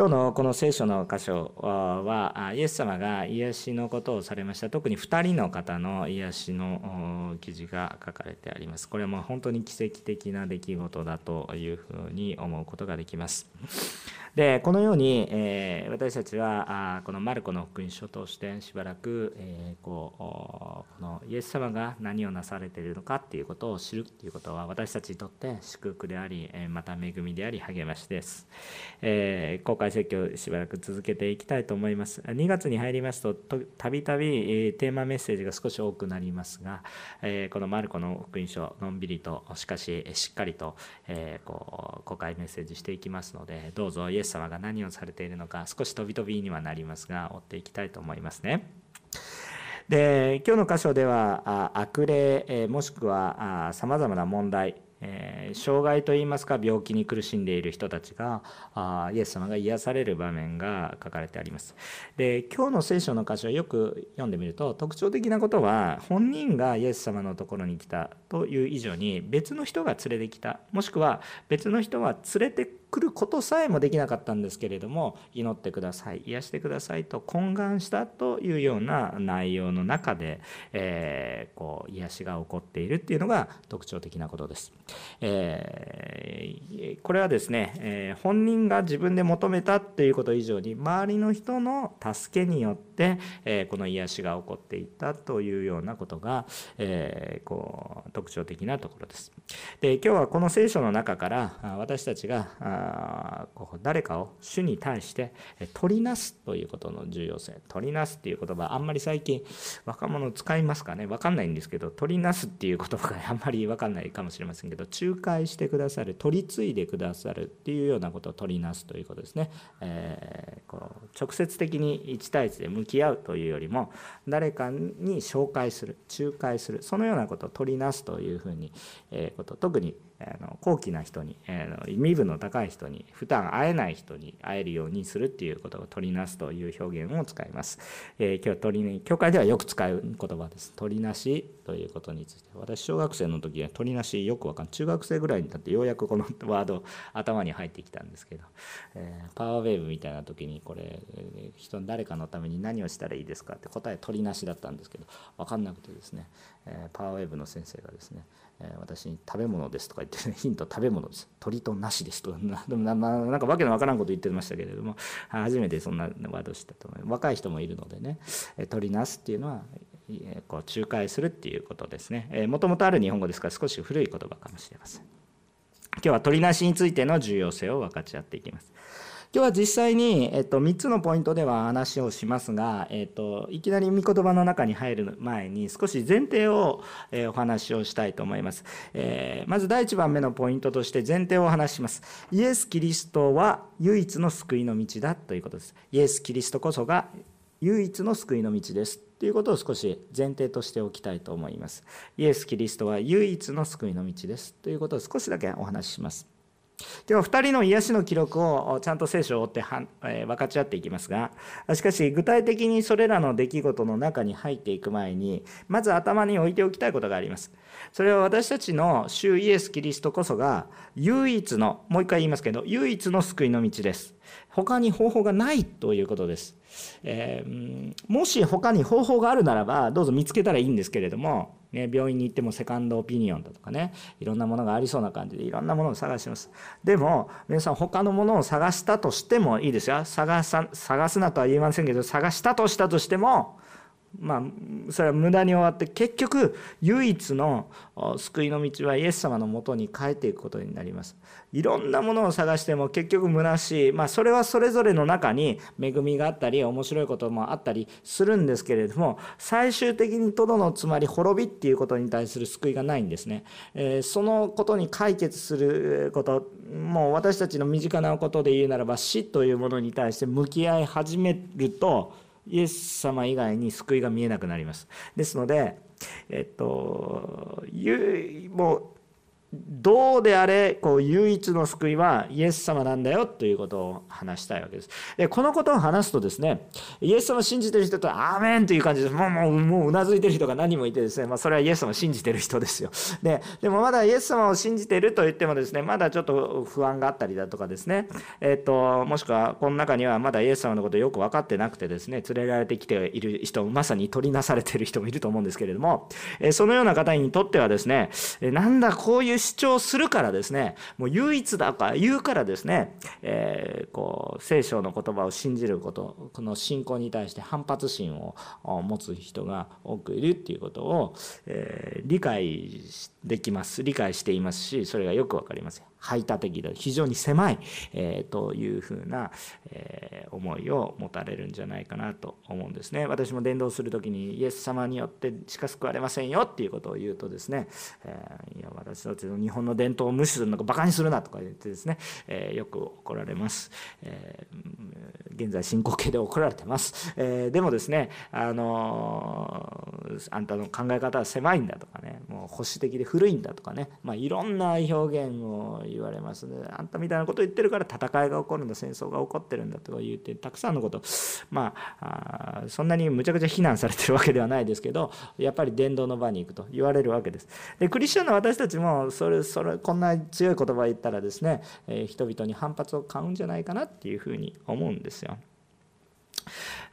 今日のこの聖書の箇所はイエス様が癒しのことをされました。特に2人の方の癒しの記事が書かれてあります。これはもう本当に奇跡的な出来事だというふうに思うことができます。でこのように、えー、私たちはあこのマルコの福音書としてしばらく、えー、こうこのイエス様が何をなされているのかっていうことを知るっていうことは私たちにとって祝福であり、えまた恵みであり励ましです、えー、公開説教しばらく続けていきたいと思います。2月に入りますとたびたびテーマメッセージが少し多くなりますが、えこのマルコの福音書のんびりとしかししっかりと、えこう公開メッセージしていきますのでどうぞイエスエス様が何をされているのか少し飛び飛びにはなりますが追っていきたいと思いますね。で今日の箇所では悪霊もしくはさまざまな問題えー、障害といいますか病気に苦しんでいる人たちがあイエス様が癒される場面が書かれてあります。で今日の聖書の箇所をよく読んでみると特徴的なことは本人がイエス様のところに来たという以上に別の人が連れてきたもしくは別の人は連れて来ることさえもできなかったんですけれども祈ってください癒してくださいと懇願したというような内容の中で、えー、こう癒しが起こっているっていうのが特徴的なことです。えー、これはですね、えー、本人が自分で求めたっていうこと以上に周りの人の助けによって、えこの癒しが起こっていったというようなことが、えこう特徴的なところです。で今日はこの聖書の中から私たちがこう誰かを主に対して取りなすということの重要性。取りなすっていう言葉あんまり最近若者使いますかね？分かんないんですけど取りなすっていう言葉があんまり分かんないかもしれませんけど仲介してくださる取り継いでくださるっていうようなことを取りなすということですね、えー、こう直接的に1対1で向き合うというよりも誰かに紹介する仲介するそのようなことを取りなすというふうに、えー、こと特にあの高貴な人に、えー、身分の高い人に普段会えない人に会えるようにするっていうことを取りなすという表現を使います。えー、今日取り教会ではよく使う言葉です。取りなしということについて私小学生の時は取りなしよくわかん中学生ぐらいになってようやくこのワード頭に入ってきたんですけど、えー、パワーウェーブみたいな時にこれ人誰かのために何をしたらいいですかって答え取りなしだったんですけど分かんなくてですね、えー、パワーウェーブの先生がですね私に食べ物ですとか言って、ね、ヒント食べ物です。鳥となしですと ななんかわけのわからんこと言ってましたけれども 初めてそんなワードを知ったと思います。若い人もいるのでね鳥なすっていうのはこう仲介するっていうことですね。もともとある日本語ですから少し古い言葉かもしれません。今日は鳥なしについての重要性を分かち合っていきます。今日は実際に、えっと、3つのポイントでは話をしますが、えっと、いきなり御言葉の中に入る前に少し前提を、え、お話をしたいと思います、えー、まず第1番目のポイントとして前提をお話しします。イエス・キリストは唯一の救いの道だということです。イエス・キリストこそが唯一の救いの道です。ということを少し前提としておきたいと思います。イエス・キリストは唯一の救いの道です。ということを少しだけお話しします。今日は2人の癒しの記録をちゃんと聖書を追っては、えー、分かち合っていきますがしかし具体的にそれらの出来事の中に入っていく前にまず頭に置いておきたいことがあります。それは私たちの主イエス・キリストこそが唯一のもう一回言いますけど唯一の救いの道です。他に方法がないということです、えー、もし他に方法があるならばどうぞ見つけたらいいんですけれどもね、病院に行ってもセカンドオピニオンだとかねいろんなものがありそうな感じでいろんなものを探します。でも皆さん他のものを探したとしてもいいですよ。探さ探すなとは言いませんけど探したとしたとしてもまあ、それは無駄に終わって結局唯一の救いの道はイエス様のもとに帰っていくことになります。いろんなものを探しても結局虚しい、まあ、それはそれぞれの中に恵みがあったり面白いこともあったりするんですけれども最終的にとどのつまり滅びっていうことに対する救いがないんですね、えー、そのことに解決することもう私たちの身近なことで言うならば死というものに対して向き合い始めるとイエス様以外に救いが見えなくなります。ですので、えっと、もうどうであれこう唯一の救いはイエス様なんだよということを話したいわけです。でこのことを話すとですねイエス様を信じてる人とアーメンという感じでもうもうもううなずいてる人が何人もいてですね、まあ、それはイエス様を信じてる人ですよ。ででもまだイエス様を信じてると言ってもですねまだちょっと不安があったりだとかですね、えっともしくはこの中にはまだイエス様のことよく分かってなくてですね連れられてきている人まさに取りなされてる人もいると思うんですけれどもそのような方にとってはですねなんだこういう主張するからですねもう唯一だか言うからですね、えー、こう聖書の言葉を信じることこの信仰に対して反発心を持つ人が多くいるっていうことを、えー、理解できます。理解していますしそれがよく分かりますよ。排他的で非常に狭い、えー、というふうな、えー、思いを持たれるんじゃないかなと思うんですね。私も伝道する時にイエス様によってしか救われませんよっていうことを言うとですね、えー、いや私たちの日本の伝統を無視するのかバカにするなとか言ってですね、えよく怒られます、え現在進行形で怒られてます、えでもですねあのあんたの考え方は狭いんだとかねもう保守的で古いんだとかね、まあ、いろんな表現を言われますねあんたみたいなことを言ってるから戦いが起こるんだ戦争が起こってるんだとか言ってたくさんのことまあそんなにむちゃくちゃ非難されてるわけではないですけどやっぱり伝道の場に行くと言われるわけですでクリスチャンの私たちもそれそれこんな強い言葉を言ったらですね、え、人々に反発を買うんじゃないかなっていうふうに思うんですよ。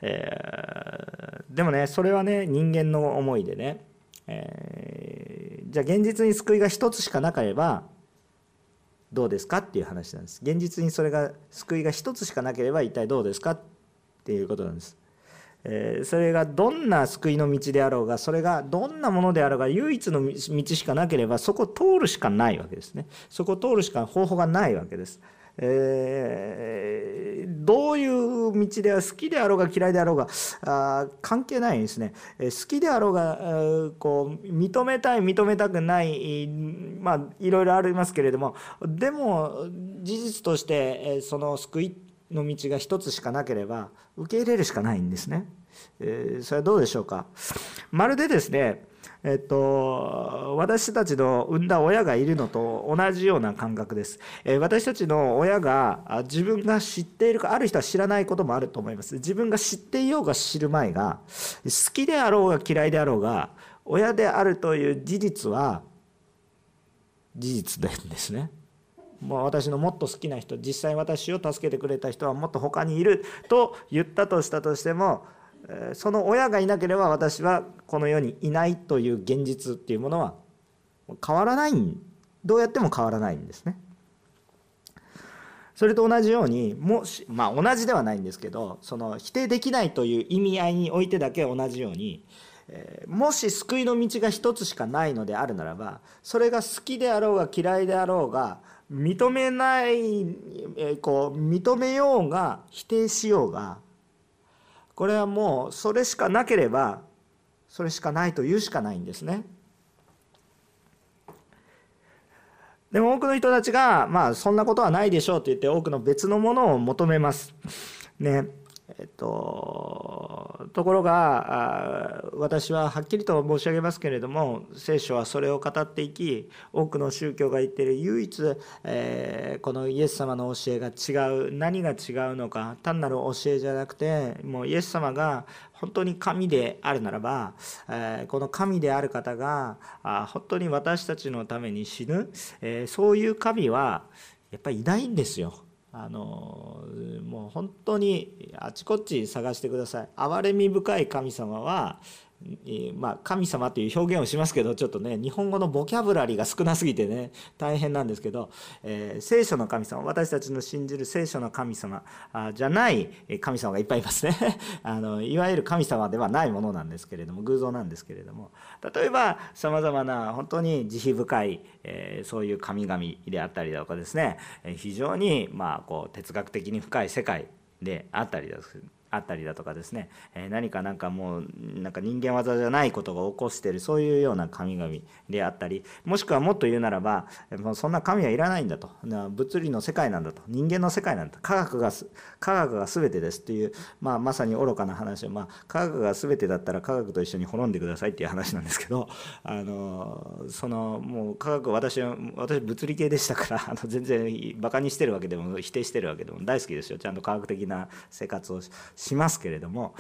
えー、でもねそれはね人間の思いでね、えー、じゃあ現実に救いが一つしかなければどうですか？っていう話なんです現実にそれが救いが一つしかなければ一体どうですか？っていうことなんです。えそれがどんな救いの道であろうがそれがどんなものであろうが唯一の道しかなければそこを通るしかないわけですね。そこを通るしか方法がないわけです。えー、どういう道では好きであろうが嫌いであろうがあ関係ないですね、え、好きであろうがこう認めたい認めたくないまあいろいろありますけれどもでも事実として、え、その救いの道が一つしかなければ受け入れるしかないんですね。えー、それはどうでしょうかまるでですねえっと、私たちの産んだ親がいるのと同じような感覚です。え私たちの親が自分が知っているか、ある人は知らないこともあると思います。自分が知っていようが知る前が、好きであろうが嫌いであろうが、親であるという事実は事実なんですね。もう私のもっと好きな人実際私を助けてくれた人はもっと他にいると言ったとしたとしてもその親がいなければ私はこの世にいないという現実っていうものは変わらないどうやっても変わらないんですね。それと同じようにもしまあ同じではないんですけどその否定できないという意味合いにおいてだけ同じように、えもし救いの道が一つしかないのであるならばそれが好きであろうが嫌いであろうが認めない、えこう認めようが否定しようがこれはもうそれしかなければそれしかないと言うしかないんですね。でも多くの人たちがまあそんなことはないでしょうと言って多くの別のものを求めます。ね。えっと、ところが私ははっきりと申し上げますけれども聖書はそれを語っていき多くの宗教が言っている唯一、えー、このイエス様の教えが違う何が違うのか単なる教えじゃなくてもうイエス様が本当に神であるならば、えー、この神である方があ本当に私たちのために死ぬ、えー、そういう神はやっぱりいないんですよ。あのもう本当にあちこち探してください。憐れみ深い神様はまあ、神様という表現をしますけどちょっとね日本語のボキャブラリーが少なすぎてね大変なんですけど、えー、聖書の神様私たちの信じる聖書の神様あじゃない神様がいっぱいいますね。あのいわゆる神様ではないものなんですけれども偶像なんですけれども。例えばさまざまな本当に慈悲深い、えー、そういう神々であったりだとかですね非常にまあこう哲学的に深い世界であったりあったりだとかですね、え何かなんかもうなんか人間技じゃないことが起こしてるそういうような神々であったりもしくはもっと言うならばもうそんな神はいらないんだと。物理の世界なんだと。人間の世界なんだ科学が科学が全てですっていう、まあ、まさに愚かな話を、まあ、科学が全てだったら科学と一緒に滅んでくださいっていう話なんですけど あのそのもう科学私は私物理系でしたからあの全然バカにしてるわけでも否定してるわけでも大好きですよ。ちゃんと科学的な生活をしますけれども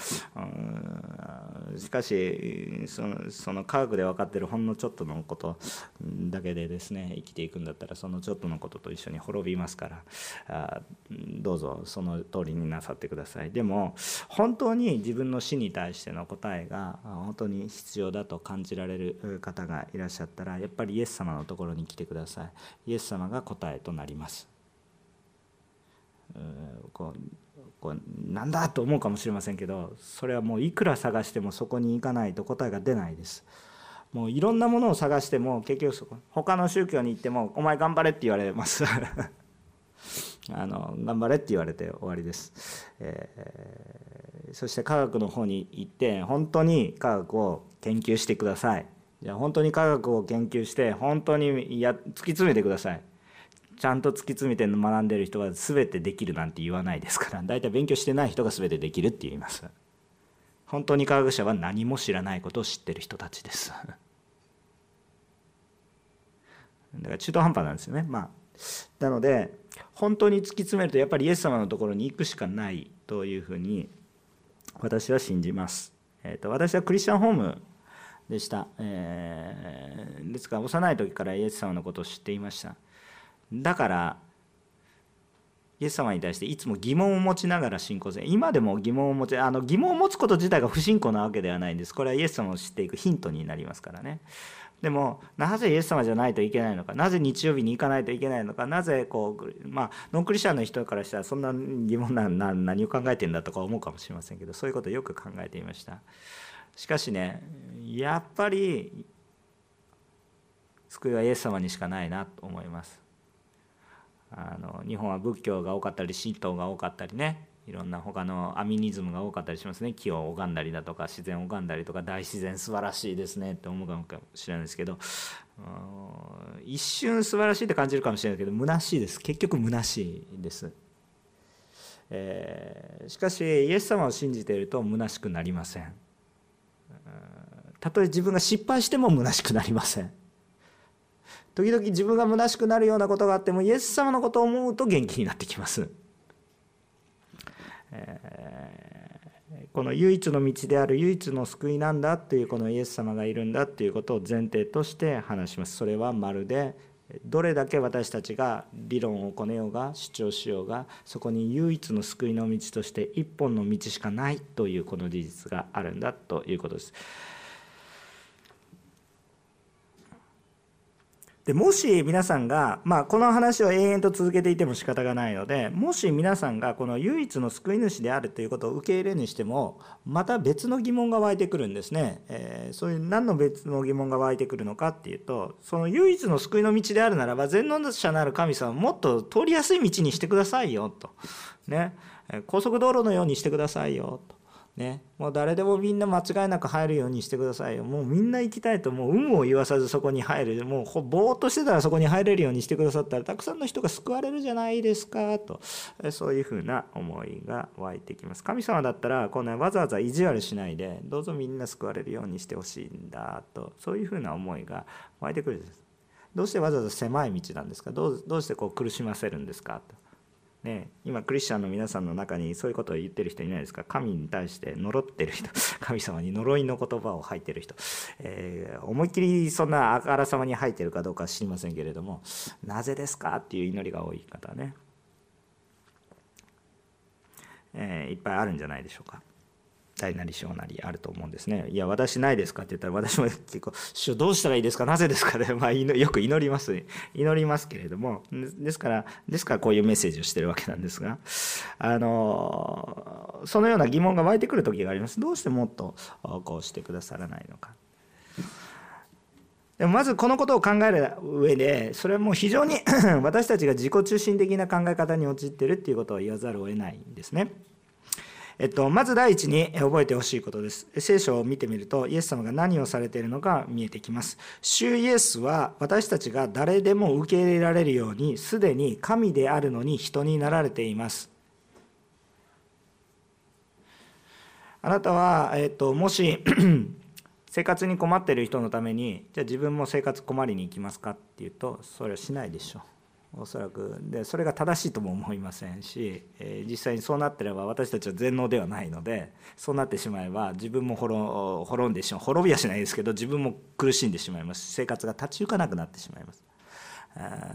しかしそのその科学で分かってるほんのちょっとのことだけでですね生きていくんだったらそのちょっとのことと一緒に滅びますからあどうぞその通りになさってください。でも本当に自分の死に対しての答えが本当に必要だと感じられる方がいらっしゃったらやっぱりイエス様のところに来てください。イエス様が答えとなります。こうこうなんだと思うかもしれませんけどそれはもういくら探してもそこに行かないと答えが出ないです。もういろんなものを探しても結局そこ他の宗教に行っても「お前頑張れ」って言われます。あの頑張れって言われて終わりです、えー、そして科学の方に行って本当に科学を研究してください。じゃあ本当に科学を研究して本当にや突き詰めてください。ちゃんと突き詰めて学んでる人は全てできるなんて言わないですから大体勉強してない人が全てできるって言います。本当に科学者は何も知らないことを知ってる人たちです。だから中途半端なんですよね。まあなので本当に突き詰めるとやっぱりイエス様のところに行くしかないというふうに私は信じます、えーと、私はクリスチャンホームでした、えー、ですから幼い時からイエス様のことを知っていました。だからイエス様に対していつも疑問を持ちながら信仰する今でも疑問を持ちあの疑問を持つこと自体が不信仰なわけではないんです。これはイエス様を知っていくヒントになりますからね。でもなぜイエス様じゃないといけないのか？なぜ日曜日に行かないといけないのか？なぜこうまあノンクリスチャンの人からしたらそんな疑問なな何を考えてんだとか思うかもしれませんけどそういうことをよく考えていました。しかしねやっぱり救いはイエス様にしかないなと思います。あの日本は仏教が多かったり神道が多かったりね。いろんな他のアミニズムが多かったりしますね。木を拝んだりだとか自然を拝んだりとか大自然素晴らしいですねって思うかもしれないですけど。一瞬素晴らしいって感じるかもしれないけど虚しいです。結局虚しいです、えー、しかしイエス様を信じていると虚しくなりません。たとえ自分が失敗しても虚しくなりません。時々自分が虚しくなるようなことがあってもイエス様のことを思うと元気になってきます。この唯一の道である唯一の救いなんだっていうこのイエス様がいるんだっていうことを前提として話します。それはまるでどれだけ私たちが理論をこねようが主張しようがそこに唯一の救いの道として一本の道しかないというこの事実があるんだということです。でもし皆さんが、まあ、この話を延々と続けていても仕方がないのでもし皆さんがこの唯一の救い主であるということを受け入れにしてもまた別の疑問が湧いてくるんですね、えー、そういう何の別の疑問が湧いてくるのかっていうとその唯一の救いの道であるならば全能者なる神様もっと通りやすい道にしてくださいよと。ね。高速道路のようにしてくださいよと。ね、もう誰でもみんな間違いなく入るようにしてくださいよ。もうみんな行きたいと、もう有無を言わさずそこに入る。もうぼーっとしてたらそこに入れるようにしてくださったら、たくさんの人が救われるじゃないですか、と。そういうふうな思いが湧いてきます。神様だったら、こんなわざわざ意地悪しないで、どうぞみんな救われるようにしてほしいんだ、と。そういうふうな思いが湧いてくるんです。どうしてわざわざ狭い道なんですか？どうどうしてこう苦しませるんですか？と。ね、今クリスチャンの皆さんの中にそういうことを言ってる人いないですか？神に対して呪ってる人。神様に呪いの言葉を吐いてる人、えー、思いっきりそんなあからさまに吐いてるかどうか知りませんけれどもなぜですか？っていう祈りが多い方ね、えー、いっぱいあるんじゃないでしょうか。大なり小なりあると思うんですね。いや、私ないですか？って言ったら、私も結構、主どうしたらいいですかなぜですか？ね、まあ、よく祈ります。祈りますけれども、ですから、ですからこういうメッセージをしてるわけなんですが、あの、そのような疑問が湧いてくる時があります。どうしてもっとこうしてくださらないのか。でもまずこのことを考える上でそれはもう非常に 私たちが自己中心的な考え方に陥ってるっていうことを言わざるを得ないんですね。えっと、まず第一に覚えてほしいことです。聖書を見てみると、イエス様が何をされているのか見えてきます。主イエスは私たちが誰でも受け入れられるように、すでに神であるのに人になられています。あなたは、えっと、もし 生活に困っている人のために、じゃあ自分も生活困りに行きますかっていうと、それはしないでしょう。おそらく。でそれが正しいとも思いませんし、えー、実際にそうなってれば私たちは全能ではないのでそうなってしまえば自分も滅んでしまう。滅びはしないですけど自分も苦しんでしまいます。生活が立ち行かなくなってしまいます。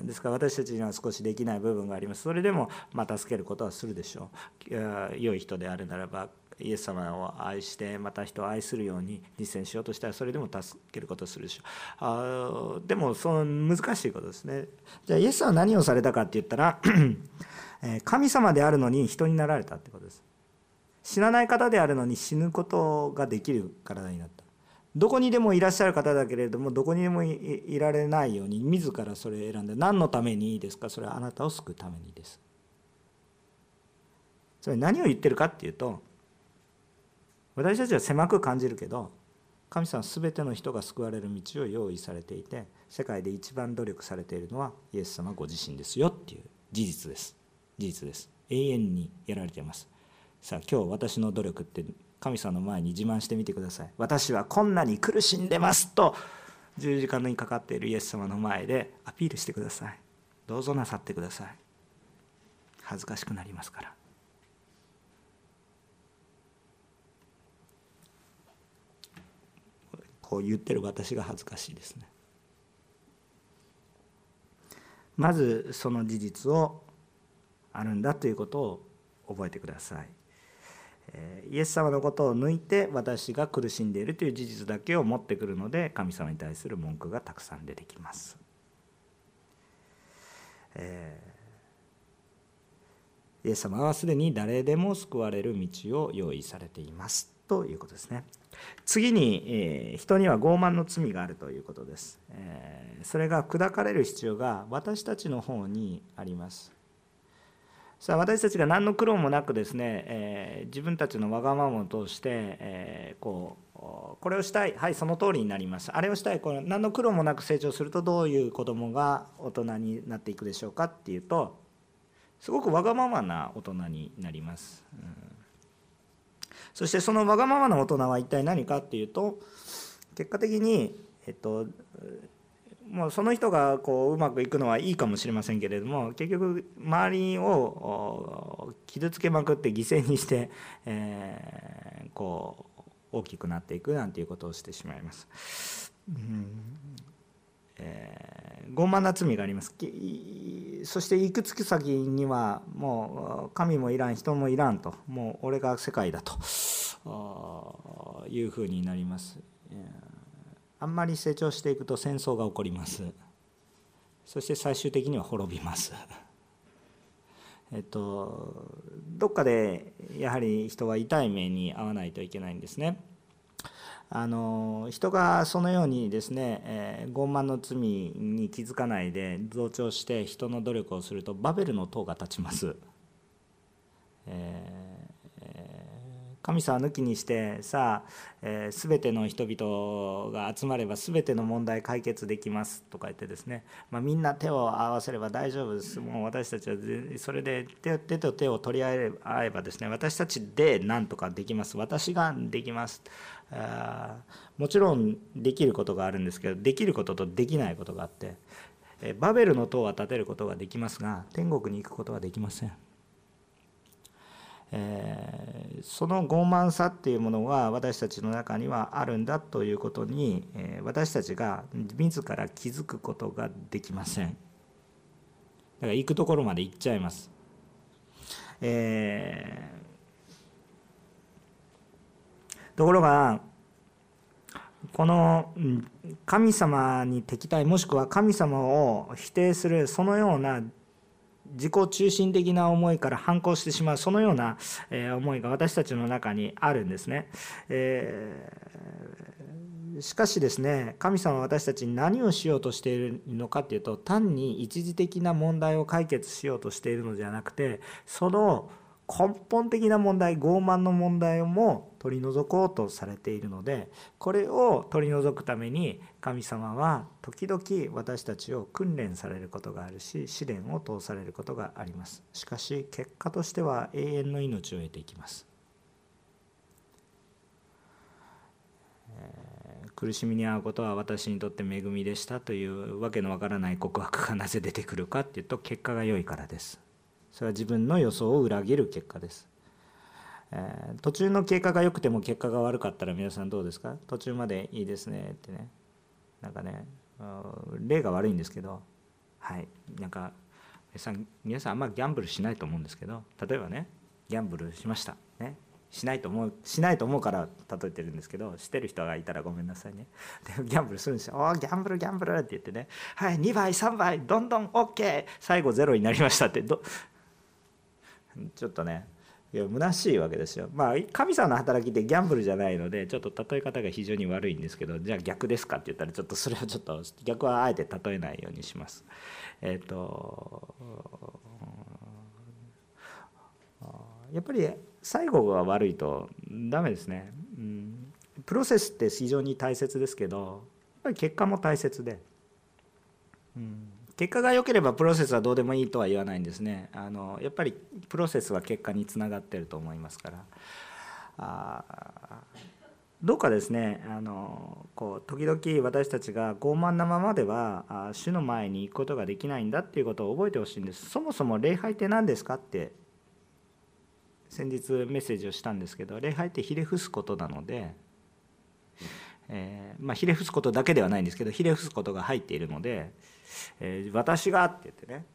ですから私たちには少しできない部分があります。それでもま助けることはするでしょう。良い人であるならばイエス様を愛してまた人を愛するように実践しようとしたらそれでも助けることをするでしょう。あでもその難しいことですね。じゃあイエスは何をされたかって言ったら 神様であるのに人になられたってことです。死なない方であるのに死ぬことができる体になった。どこにでもいらっしゃる方だけれどもどこにでもいられないように自らそれを選んで何のためにいいですか？それはあなたを救うためにです。つまり何を言ってるかっていうと私たちは狭く感じるけど神様は全ての人が救われる道を用意されていて世界で一番努力されているのはイエス様ご自身ですよっていう事実です。事実です。永遠にやられています。さあ今日私の努力って神様の前に自慢してみてください。私はこんなに苦しんでますと十字架にかかっているイエス様の前でアピールしてください。どうぞなさってください。恥ずかしくなりますから。こう言ってる私が恥ずかしいですね。まずその事実をあるんだということを覚えてください。イエス様のことを抜いて私が苦しんでいるという事実だけを持ってくるので神様に対する文句がたくさん出てきます。えー、イエス様はすでに誰でも救われる道を用意されています。ということですね。次に、えー、人には傲慢の罪があるということです。えー、それが砕かれる必要が私たちの方にあります。さあ私たちが何の苦労もなくですね、えー、自分たちのわがままを通して、えー、こうこれをしたいはいその通りになりますあれをしたいこれ何の苦労もなく成長するとどういう子供が大人になっていくでしょうかっていうとすごくわがままな大人になります、うん、そしてそのわがままな大人は一体何かっていうと結果的にえっともうその人がこううまくいくのはいいかもしれませんけれども結局周りを傷つけまくって犠牲にして、えー、こう大きくなっていくなんていうことをしてしまいます。うん。えー、傲慢な罪があります。そして行く月先にはもう神もいらん人もいらんともう俺が世界だと。いうふうになります。あんまり成長していくと戦争が起こります。そして最終的には滅びます。えっとどっかでやはり人は痛い目に遭わないといけないんですね。あの人がそのようにですね、えー、傲慢の罪に気づかないで増長して人の努力をするとバベルの塔が立ちます、えー神様抜きにしてさあ、えー、全ての人々が集まれば全ての問題解決できますとか言ってですね、まあ、みんな手を合わせれば大丈夫です。もう私たちはそれで手手と手を取り合えばですね私たちで何とかできます。私ができます。あもちろんできることがあるんですけどできることとできないことがあってバベルの塔は建てることができますが天国に行くことはできません。えー、その傲慢さっていうものが私たちの中にはあるんだということに、えー、私たちが自ら気づくことができません。だから行くところまで行っちゃいます、えー、ところがこの神様に敵対もしくは神様を否定するそのような自己中心的な思いから反抗してしまうそのような思いが私たちの中にあるんですね。えー、しかしですね神様は私たちに何をしようとしているのかっていうと単に一時的な問題を解決しようとしているのではなくてその根本的な問題傲慢の問題も取り除こうとされているのでこれを取り除くために神様は時々私たちを訓練されることがあるし試練を通されることがあります。しかし結果としては永遠の命を得ていきます。苦しみに遭うことは私にとって恵みでしたというわけのわからない告白がなぜ出てくるかっていうと結果が良いからです。それは自分の予想を裏切る結果です、えー、途中の経過が良くても結果が悪かったら皆さんどうですか？途中までいいですねってね。なんかね例が悪いんですけどはい。なんか皆さん皆さんあんまギャンブルしないと思うんですけど例えばねギャンブルしました。ね。しないと思うしないと思うから例えてるんですけどしてる人がいたらごめんなさいね。でギャンブルするんですよ「おギャンブルギャンブル」って言ってね「はい2倍3倍どんどん OK 最後ゼロになりました」ってどちょっとねいや虚しいわけですよ。まあ神様の働きってギャンブルじゃないのでちょっと例え方が非常に悪いんですけどじゃあ逆ですかって言ったらちょっとそれはちょっと逆はあえて例えないようにします。えっ、ー、とやっぱり最後が悪いとダメですね、うん、プロセスって非常に大切ですけどやっぱり結果も大切で、うん、結果が良ければプロセスはどうでもいいとは言わないんですね。あのやっぱりプロセスは結果につながってると思いますから。あどうかですね。あのこう時々私たちが傲慢なままでは主の前に行くことができないんだっていうことを覚えてほしいんです。そもそも礼拝って何ですかって先日メッセージをしたんですけど礼拝ってひれ伏すことなので、えー、まあ、ひれ伏すことだけではないんですけどひれ伏すことが入っているので「えー、私が」って言ってね。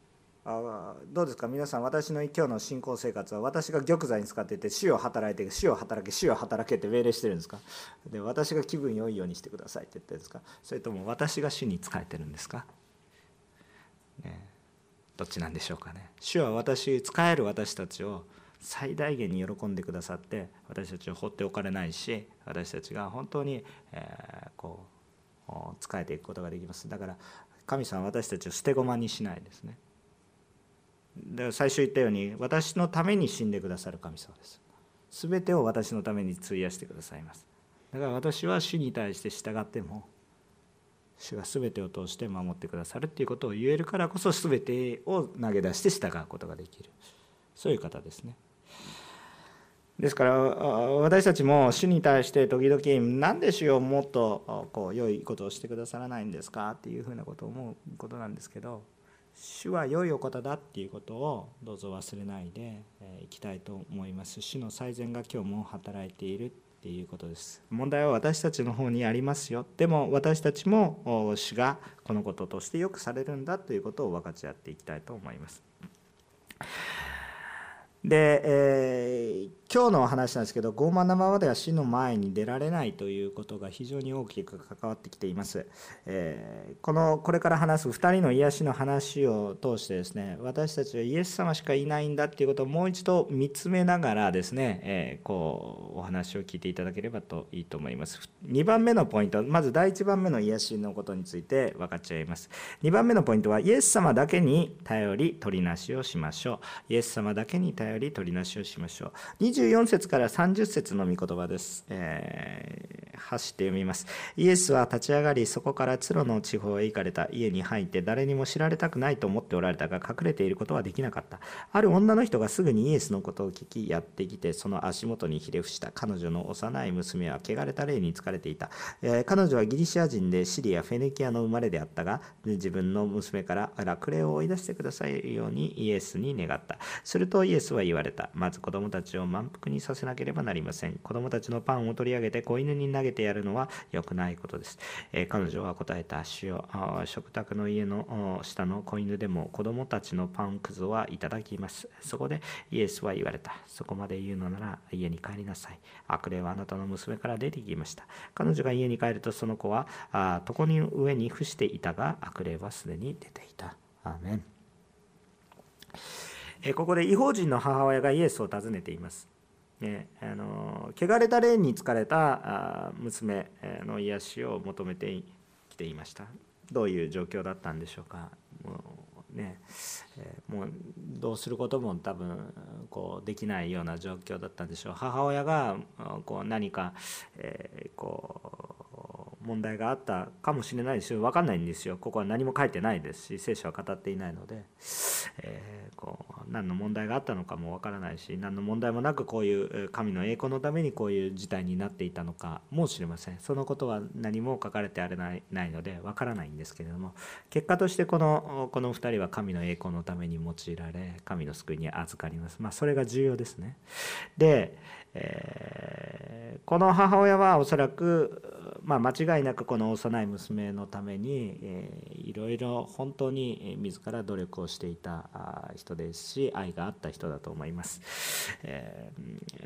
あどうですか？皆さん私の今日の信仰生活は私が玉座に使っていて死を働いて死を働け死を働けって命令してるんですか？で私が気分良いようにしてくださいって言ってるんですか？それとも私が主に仕えてるんですか、ね、どっちなんでしょうかね。主は私仕える私たちを最大限に喜んでくださって私たちを放っておかれないし私たちが本当に、えこう仕えていくことができます。だから神様は私たちを捨て駒にしないですね。で最初言ったように私のために死んでくださる神様です。全てを私のために費やしてくださいます。だから私は主に対して従っても主が全てを通して守ってくださるっていうことを言えるからこそ全てを投げ出して従うことができる。そういう方ですね。ですから私たちも主に対して時々「何で主よもっとこう良いことをしてくださらないんですか?」っていうふうなことを思うことなんですけど主は良いお方だっていうことをどうぞ忘れないでいきたいと思います。主の最善が今日も働いているっていうことです。問題は私たちの方にありますよ。でも私たちも主がこのこととしてよくされるんだということを分かち合っていきたいと思います。で、えー、今日のお話なんですけど傲慢なままでは死の前に出られないということが非常に大きく関わってきています、えー、このこれから話す2人の癒しの話を通してですね私たちはイエス様しかいないんだっていうことをもう一度見つめながらですね、えー、こうお話を聞いていただければといいと思います。2番目のポイントまず第1番目の癒しのことについて分かっちゃいます。2番目のポイントはイエス様だけに頼り取りなしをしましょう。イエス様だけに頼り取りなしをしましょう。24節から30節の御言葉です。えー、走って読みます。イエスは立ち上がり、そこからツロの地方へ行かれた家に入って、誰にも知られたくないと思っておられたが、隠れていることはできなかった。ある女の人がすぐにイエスのことを聞き、やってきて、その足元にひれ伏した。彼女の幼い娘は汚れた霊に疲れていた。えー、彼女はギリシア人でシリア、フェネキアの生まれであったが、自分の娘から楽霊を追い出してくださいようにイエスに願った。するとイエスは言われた。まず子供たちを満腹にさせなければなりません。子供たちのパンを取り上げて子犬に投げてやるのは良くないことです。えー、彼女は答えた主よ食卓の家の下の子犬でも子供たちのパンくずはいただきます。そこでイエスは言われた。そこまで言うのなら家に帰りなさい。悪霊はあなたの娘から出てきました。彼女が家に帰るとその子は床に上に伏していたが悪霊はすでに出ていた。アーメンここで違法人の母親がイエスを訪ねています。ね、あの汚れた霊に疲れた娘の癒しを求めてきていました。どういう状況だったんでしょうか。もうね、もうどうすることも多分こうできないような状況だったんでしょう。母親がこう何か、えこう問題があったかもしれないですよ。分かんないんですよ。ここは何も書いてないですし聖書は語っていないので、えー、こう何の問題があったのかも分からないし何の問題もなくこういう神の栄光のためにこういう事態になっていたのかもしれません。そのことは何も書かれてあれないないので分からないんですけれども結果としてこのこの2人は神の栄光のために用いられ神の救いに預かります。まあそれが重要ですね。でえー、この母親はおそらく、まあ、間違いなくこの幼い娘のために、えー、いろいろ本当に自ら努力をしていた人ですし愛があった人だと思います、え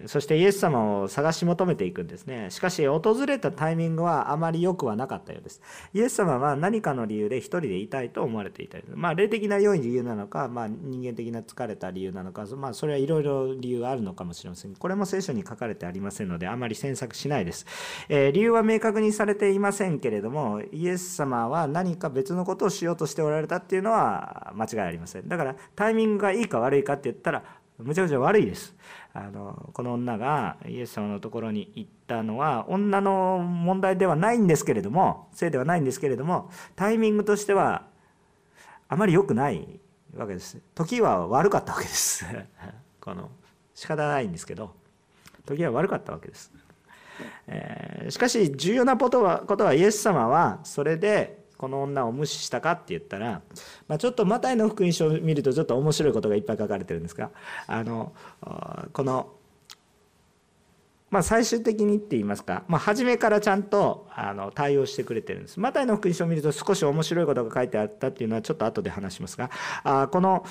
ー、そしてイエス様を探し求めていくんですね。しかし訪れたタイミングはあまり良くはなかったようです。イエス様は何かの理由で一人でいたいと思われていたまあ霊的な良い理由なのか、まあ、人間的な疲れた理由なのか、まあ、それはいろいろ理由があるのかもしれません。これも聖書に書かれてありませんのであまり詮索しないです、えー、理由は明確にされていませんけれどもイエス様は何か別のことをしようとしておられたっていうのは間違いありません。だからタイミングがいいか悪いかって言ったらむちゃくちゃ悪いです。あのこの女がイエス様のところに行ったのは女の問題ではないんですけれどもせいではないんですけれどもタイミングとしてはあまり良くないわけです。時は悪かったわけです。この仕方ないんですけど時は悪かったわけです。えー、しかし重要なことはことはイエス様はそれでこの女を無視したかって言ったら、まあ、ちょっとマタイの福音書を見るとちょっと面白いことがいっぱい書かれてるんですがあのこのまあ、最終的にって言いますか、まあ、初めからちゃんとあの対応してくれてるんです。マタイの福音書を見ると少し面白いことが書いてあったっていうのはちょっと後で話しますがあこの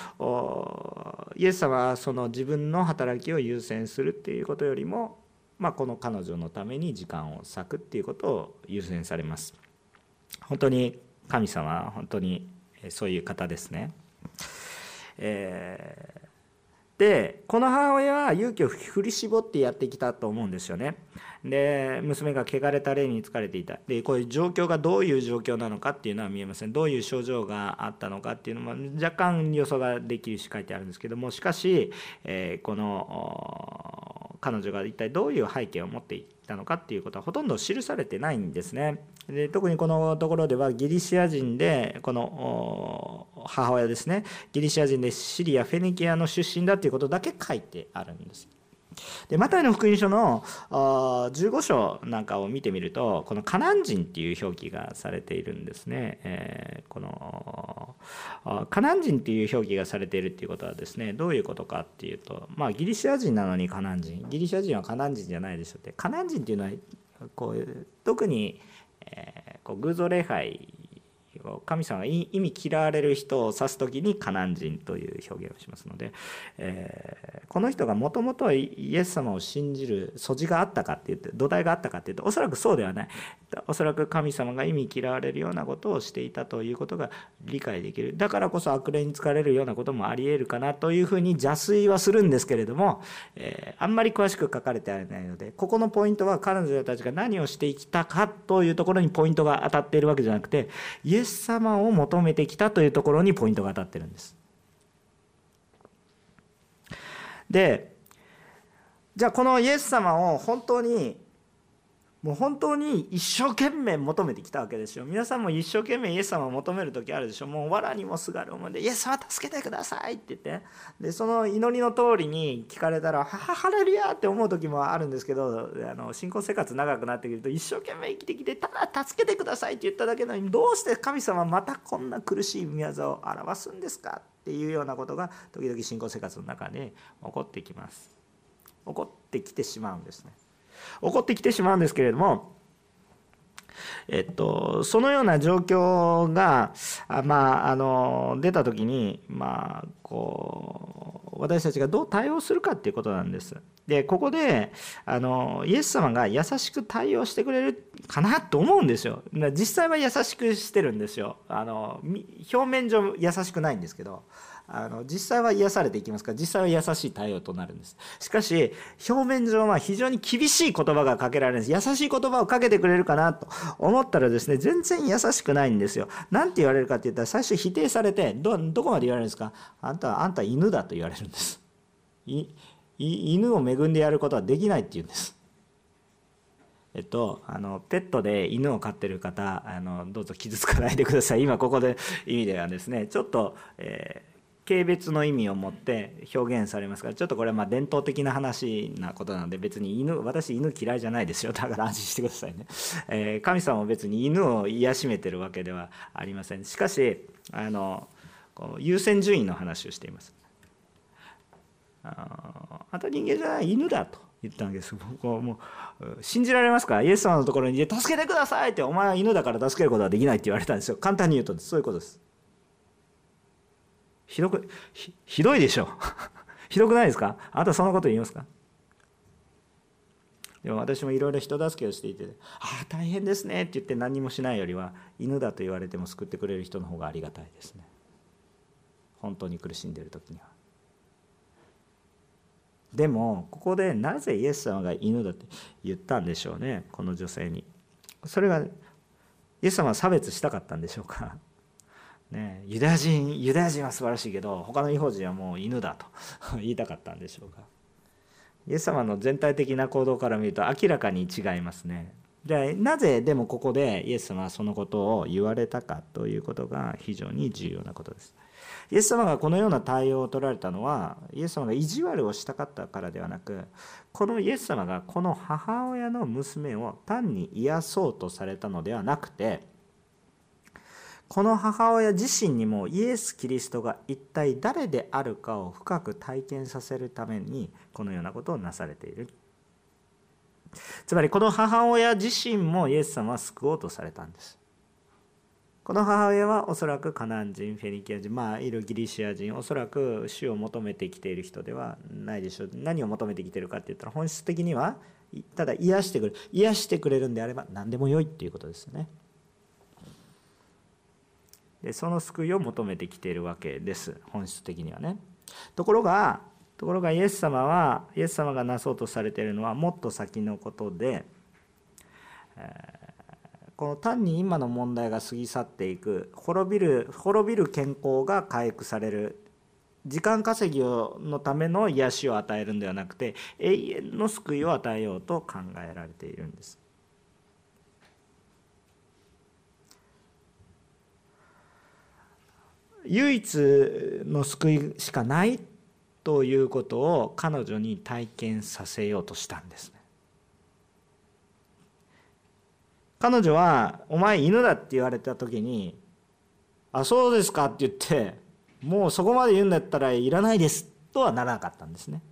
イエス様はその自分の働きを優先するっていうことよりも、まあ、この彼女のために時間を割くっていうことを優先されます。本当に神様は本当にそういう方ですね。えーでこの母親は勇気を振り絞ってやってきたと思うんですよね。で娘が汚れた霊に疲れていたでこういう状況がどういう状況なのかっていうのは見えませんどういう症状があったのかっていうのも若干予想ができるし書いてあるんですけどもしかし、えー、この彼女が一体どういう背景を持っていたのかっていうことはほとんど記されてないんですね。で特にこのところではギリシア人でこの母親ですねギリシア人でシリアフェニキアの出身だということだけ書いてあるんです。でマタイの福音書の15章なんかを見てみるとこのカナン人っていう表記がされているんですね。えー、このカナン人っていう表記がされているっていうことはですねどういうことかっていうとまあギリシア人なのにカナン人ギリシア人はカナン人じゃないでしょってカナン人っていうのはこう特に、えー、こう偶像礼拝神様が意味嫌われる人を指す時にカナン人という表現をしますので、えー、この人がもともとイエス様を信じる素地があったかって言って土台があったかっていうとおそらくそうではない。おそらく神様が意味嫌われるようなことをしていたということが理解できる。だからこそ悪霊に疲れるようなこともありえるかなというふうに邪推はするんですけれども、えー、あんまり詳しく書かれていないのでここのポイントは彼女たちが何をしてきたかというところにポイントが当たっているわけじゃなくてイエス様を求めてきたというところにポイントが当たってるんです。でじゃあこのイエス様を本当にもう本当に一生懸命求めてきたわけですよ。皆さんも一生懸命イエス様を求める時あるでしょ。もう藁にもすがる思いで、イエス様助けてくださいって言って、で、その祈りの通りに聞かれたら、ははハレルヤって思う時もあるんですけど、あの信仰生活長くなってくると、一生懸命生きてきて、ただ助けてくださいって言っただけなのに、どうして神様またこんな苦しい御業を表すんですかっていうようなことが、時々信仰生活の中で起こってきます。起こってきてしまうんですね。起こってきてしまうんですけれどもえっと、そのような状況が、まあ、あの出た時に、まあ、こう私たちがどう対応するかっていうことなんです。でここであのイエス様が優しく対応してくれるかなと思うんですよ。実際は優しくしてるんですよ。あの表面上優しくないんですけどあの実際は癒されていきますか？ら実際は優しい対応となるんです。しかし表面上は非常に厳しい言葉がかけられるんです。優しい言葉をかけてくれるかなと。思ったらですね全然優しくないんですよ。何て言われるかって言ったら最初否定されてどどこまで言われるんですか？あんたはあんた犬だと言われるんです。犬を恵んでやることはできないって言うんです。えっと、あのペットで犬を飼ってる方あのどうぞ傷つかないでください。今ここで意味ではですねちょっと、えー、軽蔑の意味を持って表現されますからちょっとこれはまあ伝統的な話なことなので別に犬私犬嫌いじゃないですよ。だから安心してくださいね、えー、神様は別に犬を癒しめてるわけではありません。しかしあのこう優先順位の話をしています。ああんた人間じゃない犬だと言ったわけです。僕はもう信じられますか？イエス様のところに「助けてください!」って「お前は犬だから助けることはできない」って言われたんですよ。簡単に言うとそういうことです。ひどくひひどいでしょ。ひどくないですか？あなたそんなこと言いますか？でも私もいろいろ人助けをしていて「ああ大変ですね」って言って何もしないよりは犬だと言われても救ってくれる人の方がありがたいですね。本当に苦しんでいる時には。でもここでなぜイエス様が犬だって言ったんでしょうねこの女性に。それがイエス様は差別したかったんでしょうか？ね、ユダヤ人ユダヤ人は素晴らしいけど他の違法人はもう犬だと 言いたかったんでしょうか。イエス様の全体的な行動から見ると明らかに違いますね。でなぜでもここでイエス様はそのことを言われたかということが非常に重要なことです。イエス様がこのような対応を取られたのはイエス様が意地悪をしたかったからではなくこのイエス様がこの母親の娘を単に癒そうとされたのではなくてこの母親自身にもイエス・キリストが一体誰であるかを深く体験させるためにこのようなことをなされている。つまりこの母親自身もイエス様は救おうとされたんです。この母親はおそらくカナン人フェニキア人まあいるギリシア人おそらく死を求めてきている人ではないでしょう。何を求めてきてるかって言ったら本質的にはただ癒してくれる癒してくれるんであれば何でもよいっていうことですよね。でその救いを求めてきているわけです本質的にはねところがところがイエス様はイエス様がなそうとされているのはもっと先のことで、えーこの単に今の問題が過ぎ去っていく滅びる滅びる健康が回復される時間稼ぎのための癒しを与えるんではなくて永遠の救いを与えようと考えられているんです。唯一の救いしかないということを彼女に体験させようとしたんですね。彼女は「お前犬だ」って言われた時に「あそうですか」って言って「もうそこまで言うんだったらいらないです」とはならなかったんですね。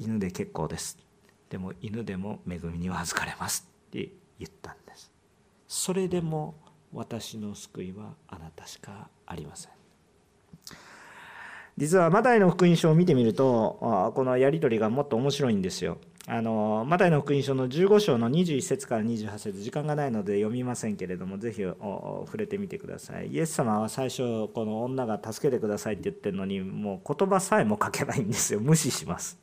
犬で結構です。でも犬でも恵みには預かれますって言ったんです。それでも私の救いはあなたしかありません。実はマタイの福音書を見てみるとこのやり取りがもっと面白いんですよ。あのマタイの福音書の15章の21節から28節時間がないので読みませんけれどもぜひ触れてみてくださいイエス様は最初この女が助けてくださいって言ってるのにもう言葉さえも書けないんですよ無視します